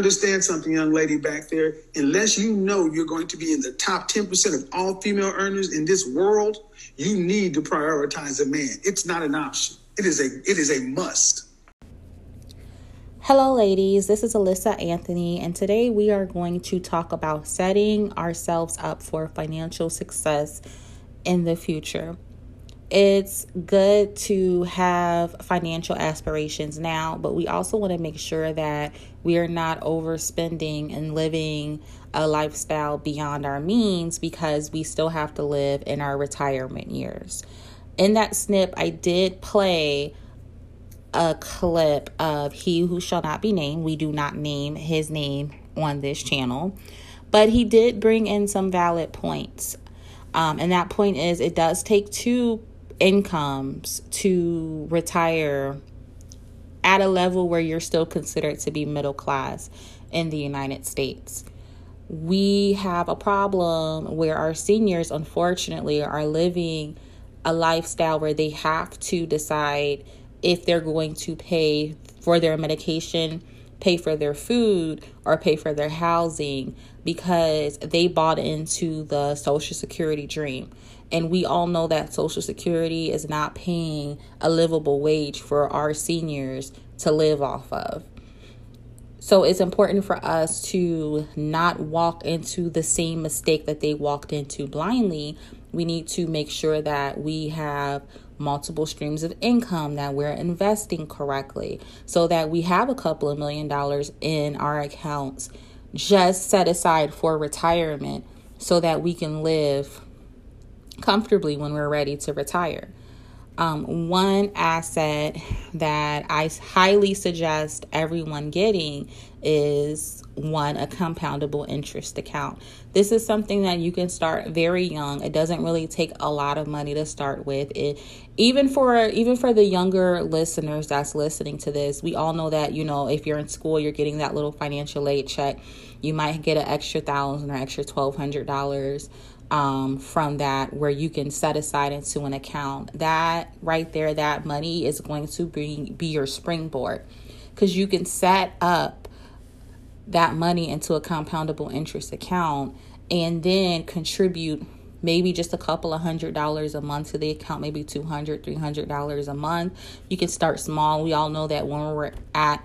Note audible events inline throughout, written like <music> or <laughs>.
understand something, young lady back there. Unless you know you're going to be in the top 10% of all female earners in this world, you need to prioritize a man. It's not an option. It is a it is a must. Hello, ladies. This is Alyssa Anthony, and today we are going to talk about setting ourselves up for financial success in the future it's good to have financial aspirations now, but we also want to make sure that we are not overspending and living a lifestyle beyond our means because we still have to live in our retirement years. In that snip, I did play a clip of He Who Shall Not Be Named. We do not name his name on this channel, but he did bring in some valid points. Um, and that point is it does take two incomes to retire at a level where you're still considered to be middle class in the United States. We have a problem where our seniors, unfortunately, are living a lifestyle where they have to decide if they're going to pay for their medication, pay for their food, or pay for their housing because they bought into the Social Security dream. And we all know that Social Security is not paying a livable wage for our seniors to live off of. So it's important for us to not walk into the same mistake that they walked into blindly. We need to make sure that we have multiple streams of income, that we're investing correctly, so that we have a couple of million dollars in our accounts just set aside for retirement so that we can live comfortably when we're ready to retire. Um, one asset that I highly suggest everyone getting is one, a compoundable interest account. This is something that you can start very young. It doesn't really take a lot of money to start with. It even for even for the younger listeners that's listening to this, we all know that, you know, if you're in school, you're getting that little financial aid check. You might get an extra thousand or extra twelve hundred dollars um, from that where you can set aside into an account. That right there, that money is going to be, be your springboard. Because you can set up that money into a compoundable interest account and then contribute maybe just a couple of hundred dollars a month to the account maybe 200 300 dollars a month. You can start small. We all know that when we're at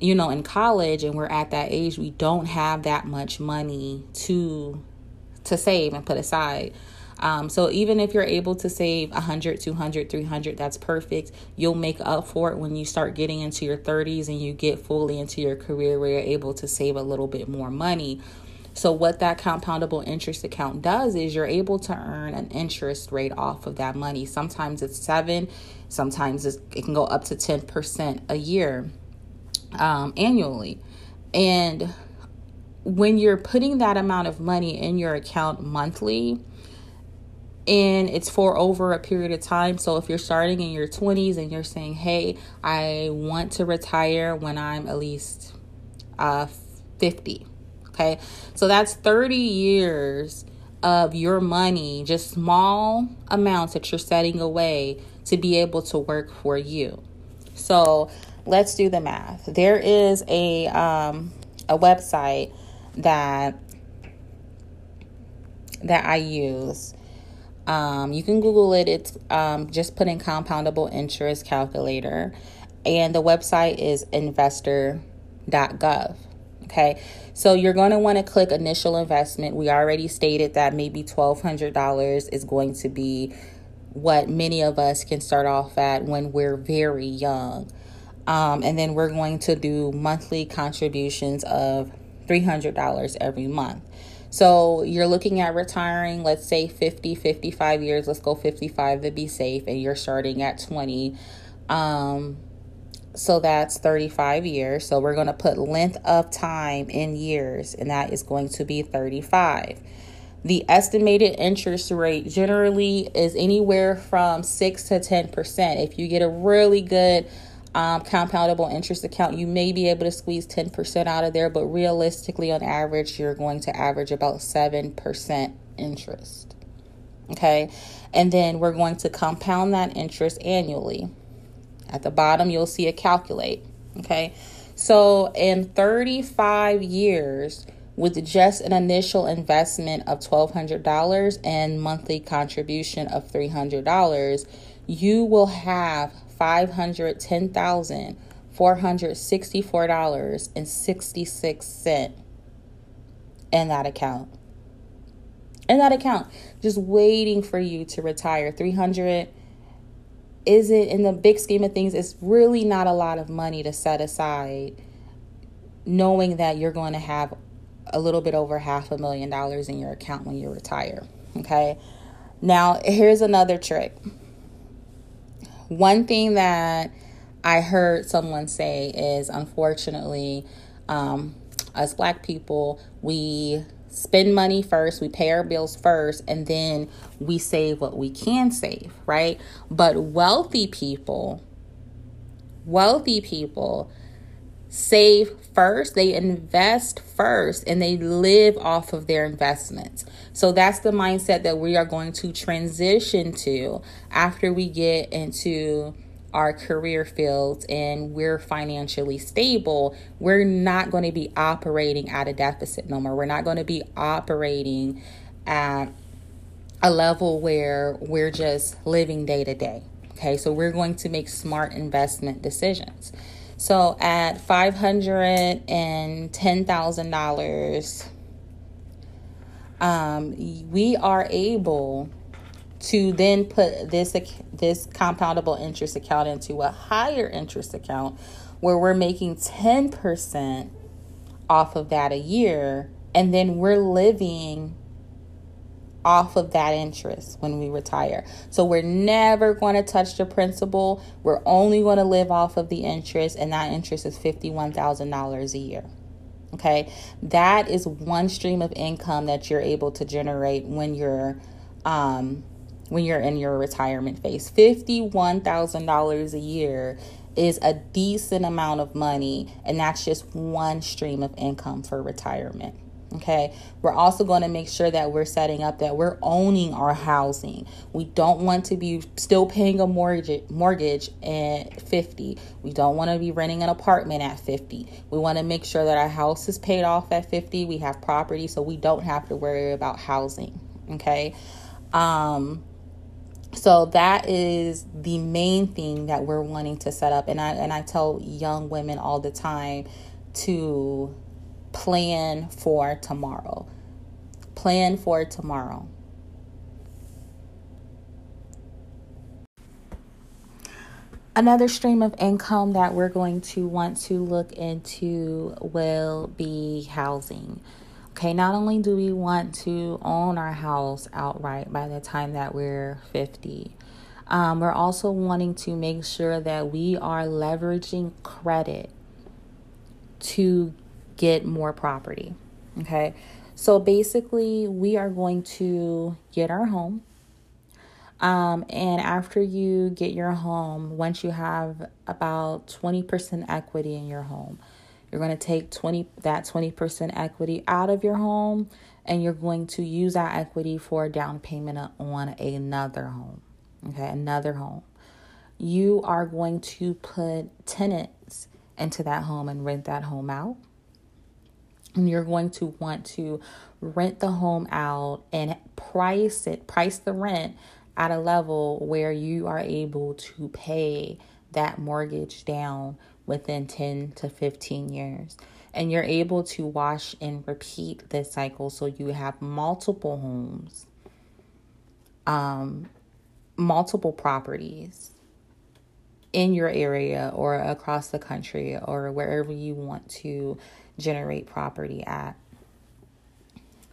you know in college and we're at that age we don't have that much money to to save and put aside. Um, so even if you're able to save 100, 200, 300, that's perfect. You'll make up for it when you start getting into your 30s and you get fully into your career where you're able to save a little bit more money. So what that compoundable interest account does is you're able to earn an interest rate off of that money. Sometimes it's 7, sometimes it can go up to 10% a year um, annually. And when you're putting that amount of money in your account monthly and it's for over a period of time so if you're starting in your 20s and you're saying hey i want to retire when i'm at least uh, 50 okay? So that's 30 years of your money just small amounts that you're setting away to be able to work for you. So let's do the math. There is a um, a website that that I use. Um, you can Google it. It's um, just put in compoundable interest calculator, and the website is investor.gov. Okay, so you're going to want to click initial investment. We already stated that maybe $1,200 is going to be what many of us can start off at when we're very young. Um, and then we're going to do monthly contributions of $300 every month. So you're looking at retiring, let's say 50, 55 years. Let's go 55 to be safe, and you're starting at 20. Um, so that's 35 years. So we're going to put length of time in years, and that is going to be 35. The estimated interest rate generally is anywhere from 6 to 10%. If you get a really good um, compoundable interest account, you may be able to squeeze 10% out of there, but realistically, on average, you're going to average about 7% interest. Okay, and then we're going to compound that interest annually. At the bottom, you'll see a calculate. Okay, So, in 35 years, with just an initial investment of $1,200 and monthly contribution of $300, you will have $510,464.66 in that account. In that account, just waiting for you to retire. 300 is it in the big scheme of things it's really not a lot of money to set aside knowing that you're going to have a little bit over half a million dollars in your account when you retire okay now here's another trick one thing that i heard someone say is unfortunately um, us black people we spend money first, we pay our bills first, and then we save what we can save, right? But wealthy people, wealthy people save first, they invest first, and they live off of their investments. So that's the mindset that we are going to transition to after we get into our career fields and we're financially stable, we're not going to be operating at a deficit no more. We're not going to be operating at a level where we're just living day to day. Okay, so we're going to make smart investment decisions. So at $510,000, um, we are able to then put this this compoundable interest account into a higher interest account where we're making 10% off of that a year and then we're living off of that interest when we retire. So we're never going to touch the principal. We're only going to live off of the interest and that interest is $51,000 a year. Okay? That is one stream of income that you're able to generate when you're um when you're in your retirement phase. $51,000 a year is a decent amount of money, and that's just one stream of income for retirement. Okay, we're also going to make sure that we're setting up that we're owning our housing. We don't want to be still paying a mortgage mortgage at 50. We don't want to be renting an apartment at 50. We want to make sure that our house is paid off at 50. We have property so we don't have to worry about housing. Okay, um, so that is the main thing that we're wanting to set up and I and I tell young women all the time to plan for tomorrow. Plan for tomorrow. Another stream of income that we're going to want to look into will be housing. Okay, not only do we want to own our house outright by the time that we're 50, um, we're also wanting to make sure that we are leveraging credit to get more property. Okay, so basically, we are going to get our home. Um, and after you get your home, once you have about 20% equity in your home, you're going to take 20 that 20% equity out of your home and you're going to use that equity for a down payment on another home. Okay, another home. You are going to put tenants into that home and rent that home out. And you're going to want to rent the home out and price it, price the rent at a level where you are able to pay that mortgage down within 10 to 15 years. And you're able to wash and repeat this cycle so you have multiple homes, um, multiple properties in your area or across the country or wherever you want to generate property at.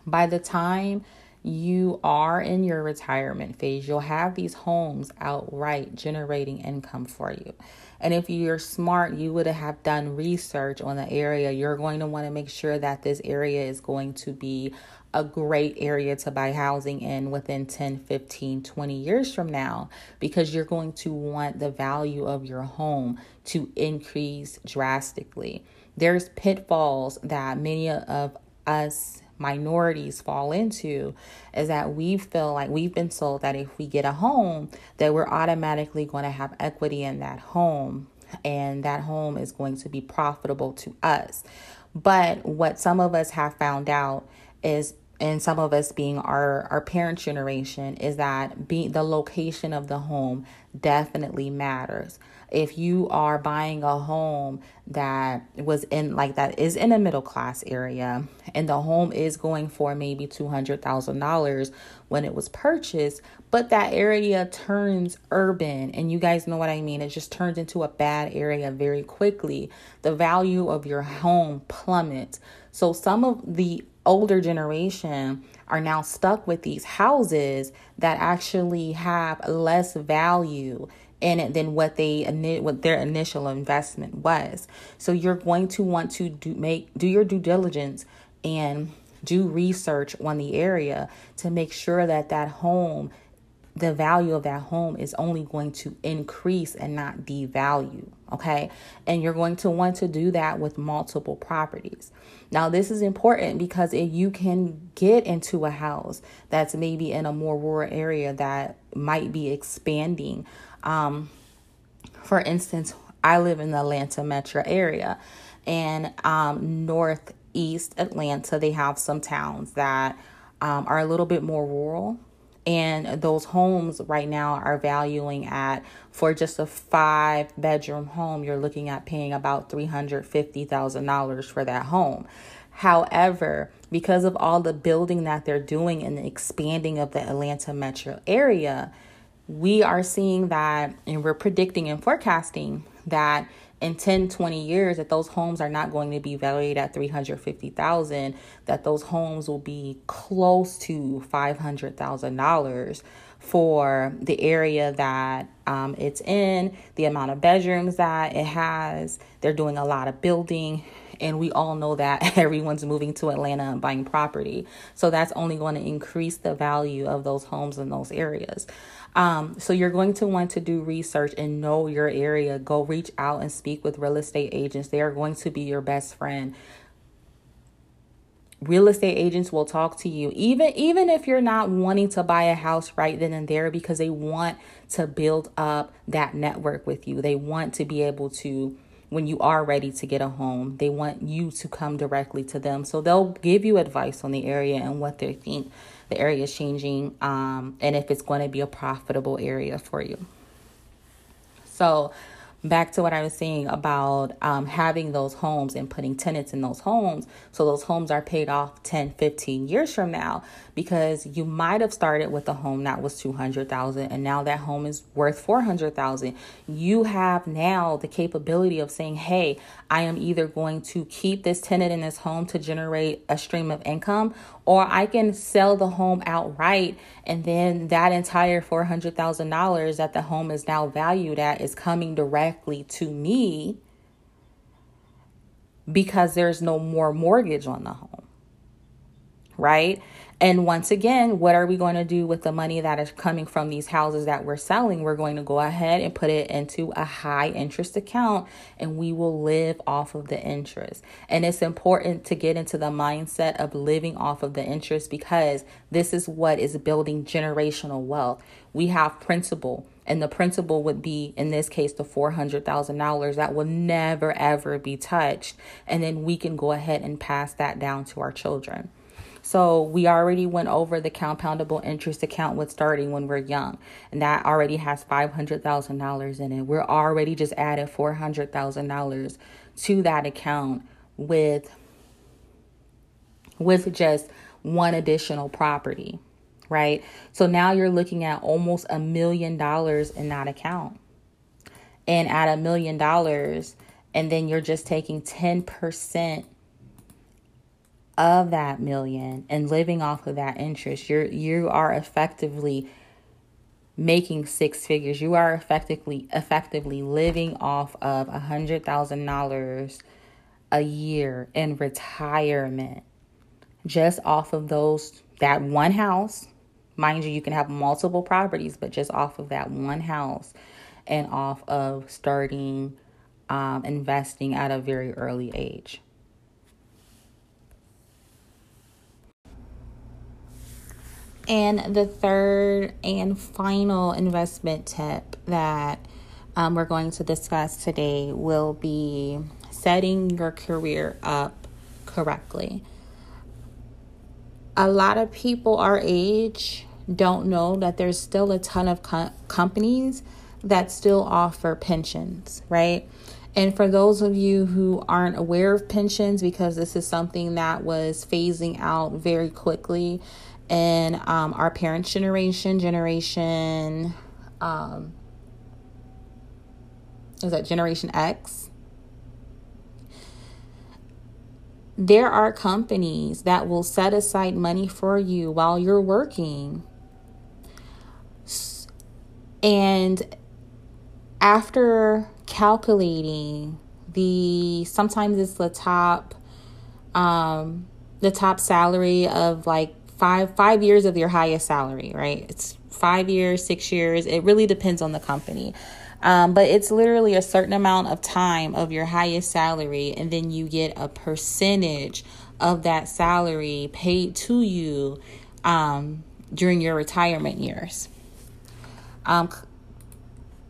By the time you are in your retirement phase, you'll have these homes outright generating income for you. And if you're smart, you would have done research on the area. You're going to want to make sure that this area is going to be a great area to buy housing in within 10, 15, 20 years from now because you're going to want the value of your home to increase drastically. There's pitfalls that many of us minorities fall into is that we feel like we've been sold that if we get a home that we're automatically going to have equity in that home and that home is going to be profitable to us. But what some of us have found out is and some of us being our our parent generation is that being the location of the home definitely matters. If you are buying a home that was in like that is in a middle class area and the home is going for maybe $200,000 when it was purchased but that area turns urban and you guys know what I mean it just turns into a bad area very quickly the value of your home plummets. So some of the older generation are now stuck with these houses that actually have less value in it than what they what their initial investment was. So you're going to want to do make do your due diligence and do research on the area to make sure that that home the value of that home is only going to increase and not devalue. Okay. And you're going to want to do that with multiple properties. Now, this is important because if you can get into a house that's maybe in a more rural area that might be expanding, um, for instance, I live in the Atlanta metro area and um, northeast Atlanta, they have some towns that um, are a little bit more rural and those homes right now are valuing at for just a five bedroom home you're looking at paying about $350000 for that home. However because of all the building that they're doing and the expanding of the atlanta metro area we are seeing that and we're predicting and forecasting that in 10 20 years that those homes are not going to be valued at 350,000 that those homes will be close to $500,000 for the area that um, it's in the amount of bedrooms that it has. They're doing a lot of building and we all know that <laughs> everyone's moving to Atlanta and buying property. So that's only going to increase the value of those homes in those areas um, so you're going to want to do research and know your area. Go reach out and speak with real estate agents. They are going to be your best friend. Real estate agents will talk to you even even if you're not wanting to buy a house right then and there because they want to build up that network with you. They want to be able to when you are ready to get a home. They want you to come directly to them. So they'll give you advice on the area and what they think the area is changing, um, and if it's going to be a profitable area for you. So, back to what I was saying about um, having those homes and putting tenants in those homes. So those homes are paid off 10 15 years from now because you might have started with a home that was 200,000 and now that home is worth 400,000 you have now the capability of saying hey I am either going to keep this tenant in this home to generate a stream of income or I can sell the home outright and then that entire $400,000 that the home is now valued at is coming directly to me because there's no more mortgage on the home. Right? And once again, what are we going to do with the money that is coming from these houses that we're selling? We're going to go ahead and put it into a high interest account and we will live off of the interest. And it's important to get into the mindset of living off of the interest because this is what is building generational wealth. We have principal and the principal would be in this case the $400,000 that will never ever be touched and then we can go ahead and pass that down to our children. So we already went over the compoundable interest account with starting when we're young, and that already has $500,000 in it. We're already just added $400,000 to that account with with just one additional property, right? So now you're looking at almost a million dollars in that account. And at a million dollars, and then you're just taking 10% of that million and living off of that interest, you're you are effectively making six figures. You are effectively effectively living off of a hundred thousand dollars a year in retirement just off of those that one house. Mind you, you can have multiple properties, but just off of that one house and off of starting um, investing at a very early age. And the third and final investment tip that um, we're going to discuss today will be setting your career up correctly. A lot of people our age don't know that there's still a ton of co- companies that still offer pensions, right? And for those of you who aren't aware of pensions, because this is something that was phasing out very quickly in um, our parents' generation, generation, um, is that Generation X? There are companies that will set aside money for you while you're working. And after calculating the sometimes it's the top um the top salary of like five five years of your highest salary right? It's five years six years. It really depends on the company. Um, but it's literally a certain amount of time of your highest salary and then you get a percentage of that salary paid to you um, during your retirement years. Um,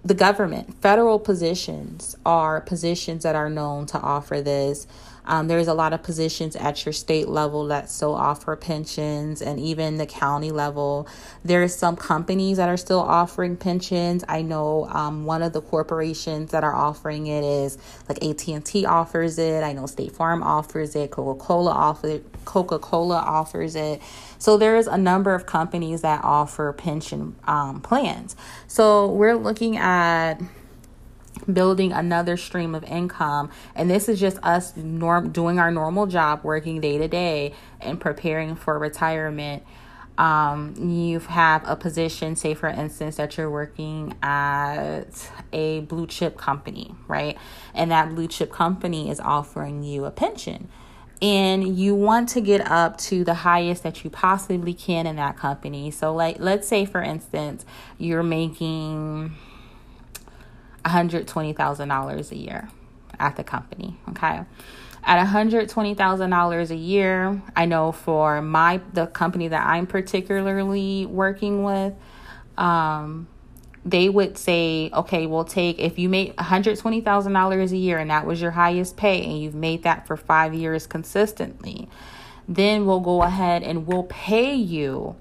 the government, federal positions are positions that are known to offer this. Um, there's a lot of positions at your state level that still offer pensions, and even the county level. There's some companies that are still offering pensions. I know um, one of the corporations that are offering it is like AT and T offers it. I know State Farm offers it. Coca Cola offers Coca Cola offers it. So there's a number of companies that offer pension um, plans. So we're looking at building another stream of income. And this is just us norm doing our normal job working day to day and preparing for retirement. Um, you have a position say for instance that you're working at a blue chip company right? And that blue chip company is offering you a pension. And you want to get up to the highest that you possibly can in that company. So like let's say for instance you're making $120,000 a year at the company. Okay. At $120,000 a year, I know for my the company that I'm particularly working with, um, they would say, okay, we'll take if you make $120,000 a year and that was your highest pay and you've made that for five years consistently, then we'll go ahead and we'll pay you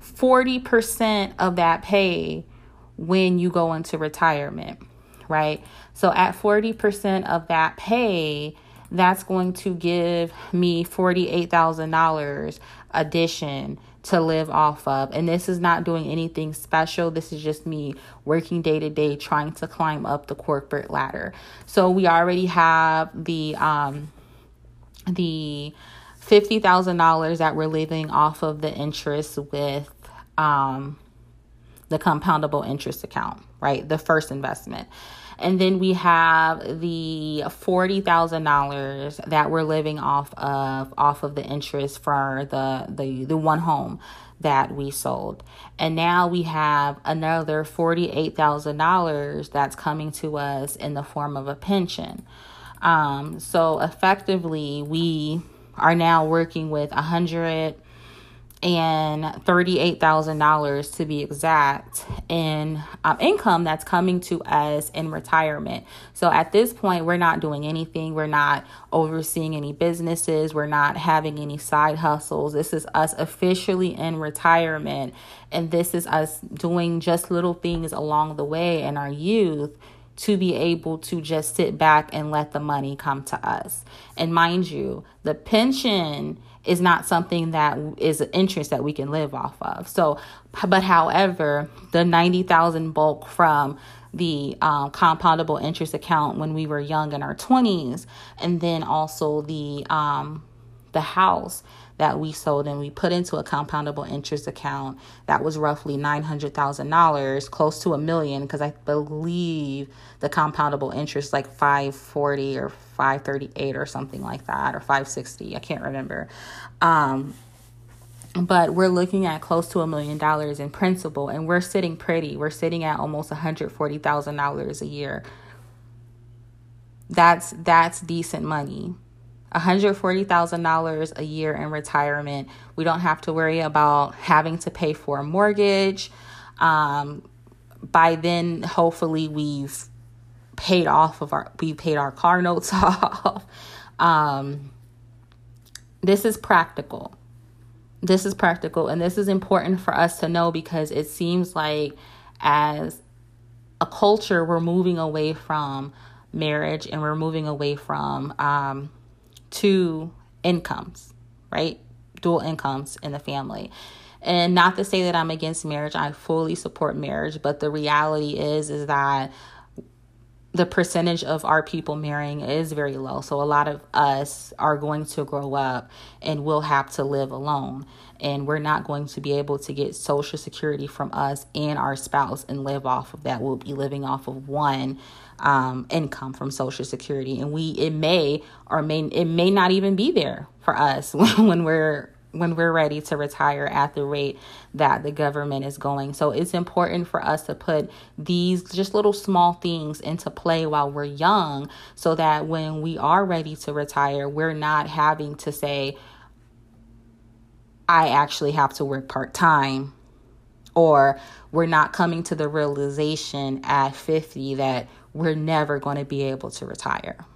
40% of that pay when you go into retirement right? So at 40% of that pay, that's going to give me $48,000 addition to live off of. And this is not doing anything special. This is just me working day to day trying to climb up the corporate ladder. So we already have the um the $50,000 that we're living off of the interest with um the compoundable interest account, right? The first investment. And then we have the $40,000 that we're living off of off of the interest for the the the one home that we sold. And now we have another $48,000 that's coming to us in the form of a pension. Um, so effectively, we are now working with a hundred and $38,000 to be exact in um, income that's coming to us in retirement. So at this point, we're not doing anything. We're not overseeing any businesses. We're not having any side hustles. This is us officially in retirement. And this is us doing just little things along the way in our youth to be able to just sit back and let the money come to us. And mind you, the pension is not something that is an interest that we can live off of. So, but however, the 90,000 bulk from the um, compoundable interest account when we were young in our 20s, and then also the um, the house that we sold and we put into a compoundable interest account that was roughly $900,000, close to a million, because I believe the compoundable interest like 540 or 538 or something like that, or 560. I can't remember. Um, but we're looking at close to a million dollars in principal and we're sitting pretty we're sitting at almost $140000 a year that's that's decent money $140,000 a year in retirement. We don't have to worry about having to pay for a mortgage. Um, by then, hopefully, we've paid off of our we paid our car notes <laughs> off. Um, this is practical. This is practical, and this is important for us to know because it seems like as a culture, we're moving away from marriage and we're moving away from um, two incomes, right? Dual incomes in the family. And not to say that I'm against marriage, I fully support marriage, but the reality is is that the percentage of our people marrying is very low. So a lot of us are going to grow up and will have to live alone. And we're not going to be able to get social security from us and our spouse and live off of that. We'll be living off of one um, income from social security. And we it may or may it may not even be there for us <laughs> when we're when we're ready to retire at the rate that the government is going. So it's important for us to put these just little small things into play while we're young so that when we are ready to retire, we're not having to say, I actually have to work part time. Or we're not coming to the realization at 50 that we're never going to be able to retire.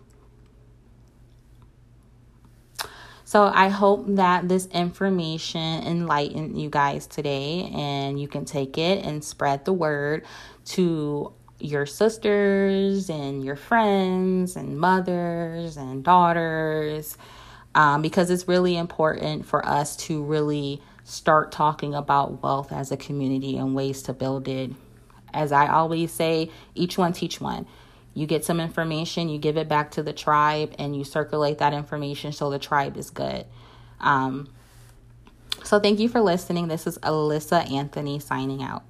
So I hope that this information enlightened you guys today and you can take it and spread the word to your sisters and your friends and mothers and daughters um, because it's really important for us to really start talking about wealth as a community and ways to build it. As I always say, each one teach one you get some information, you give it back to the tribe, and you circulate that information so the tribe is good. Um, so, thank you for listening. This is Alyssa Anthony signing out.